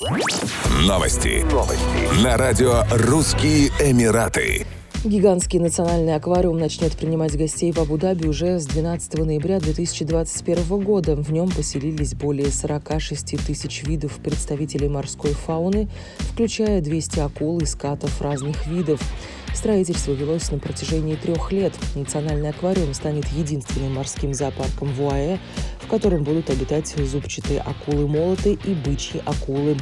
Новости. Новости. На радио «Русские Эмираты». Гигантский национальный аквариум начнет принимать гостей в Абу-Даби уже с 12 ноября 2021 года. В нем поселились более 46 тысяч видов представителей морской фауны, включая 200 акул и скатов разных видов. Строительство велось на протяжении трех лет. Национальный аквариум станет единственным морским зоопарком в УАЭ, котором будут обитать зубчатые акулы-молоты и бычьи акулы.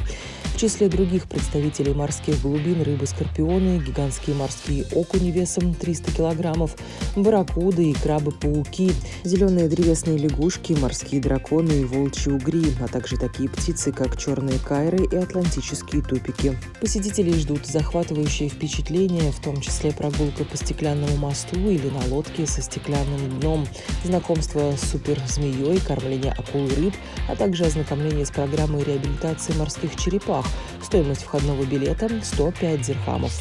В числе других представителей морских глубин рыбы-скорпионы, гигантские морские окуни весом 300 килограммов, барракуды и крабы-пауки, зеленые древесные лягушки, морские драконы и волчьи угри, а также такие птицы, как черные кайры и атлантические тупики. Посетителей ждут захватывающие впечатления, в том числе прогулка по стеклянному мосту или на лодке со стеклянным дном, знакомство с суперзмеей, кормление акул и рыб, а также ознакомление с программой реабилитации морских черепах, Стоимость входного билета – 105 дирхамов.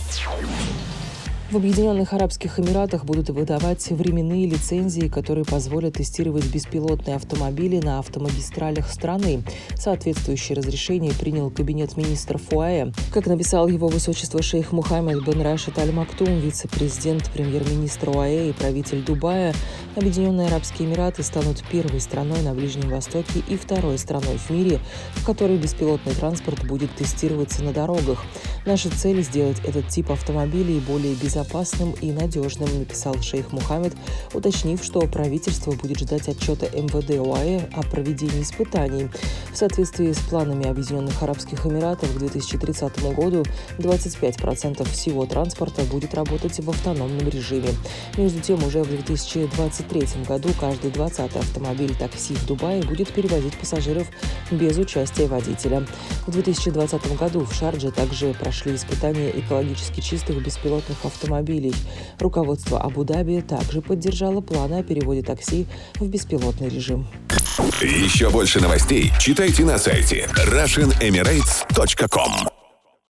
В Объединенных Арабских Эмиратах будут выдавать временные лицензии, которые позволят тестировать беспилотные автомобили на автомагистралях страны. Соответствующее разрешение принял кабинет министров ФУАЭ. Как написал его высочество шейх Мухаммед бен Рашид Аль Мактум, вице-президент, премьер-министр ОАЭ и правитель Дубая, Объединенные Арабские Эмираты станут первой страной на Ближнем Востоке и второй страной в мире, в которой беспилотный транспорт будет тестироваться на дорогах. Наша цель – сделать этот тип автомобилей более безопасным и надежным, написал шейх Мухаммед, уточнив, что правительство будет ждать отчета МВД ОАЭ о проведении испытаний. В соответствии с планами Объединенных Арабских Эмиратов к 2030 году 25% всего транспорта будет работать в автономном режиме. Между тем, уже в 2023 году каждый 20 автомобиль такси в Дубае будет перевозить пассажиров без участия водителя. В 2020 году в Шардже также прошли испытания экологически чистых беспилотных автомобилей. Руководство Абу-Даби также поддержало планы о переводе такси в беспилотный режим. Еще больше новостей читайте на сайте RussianEmirates.com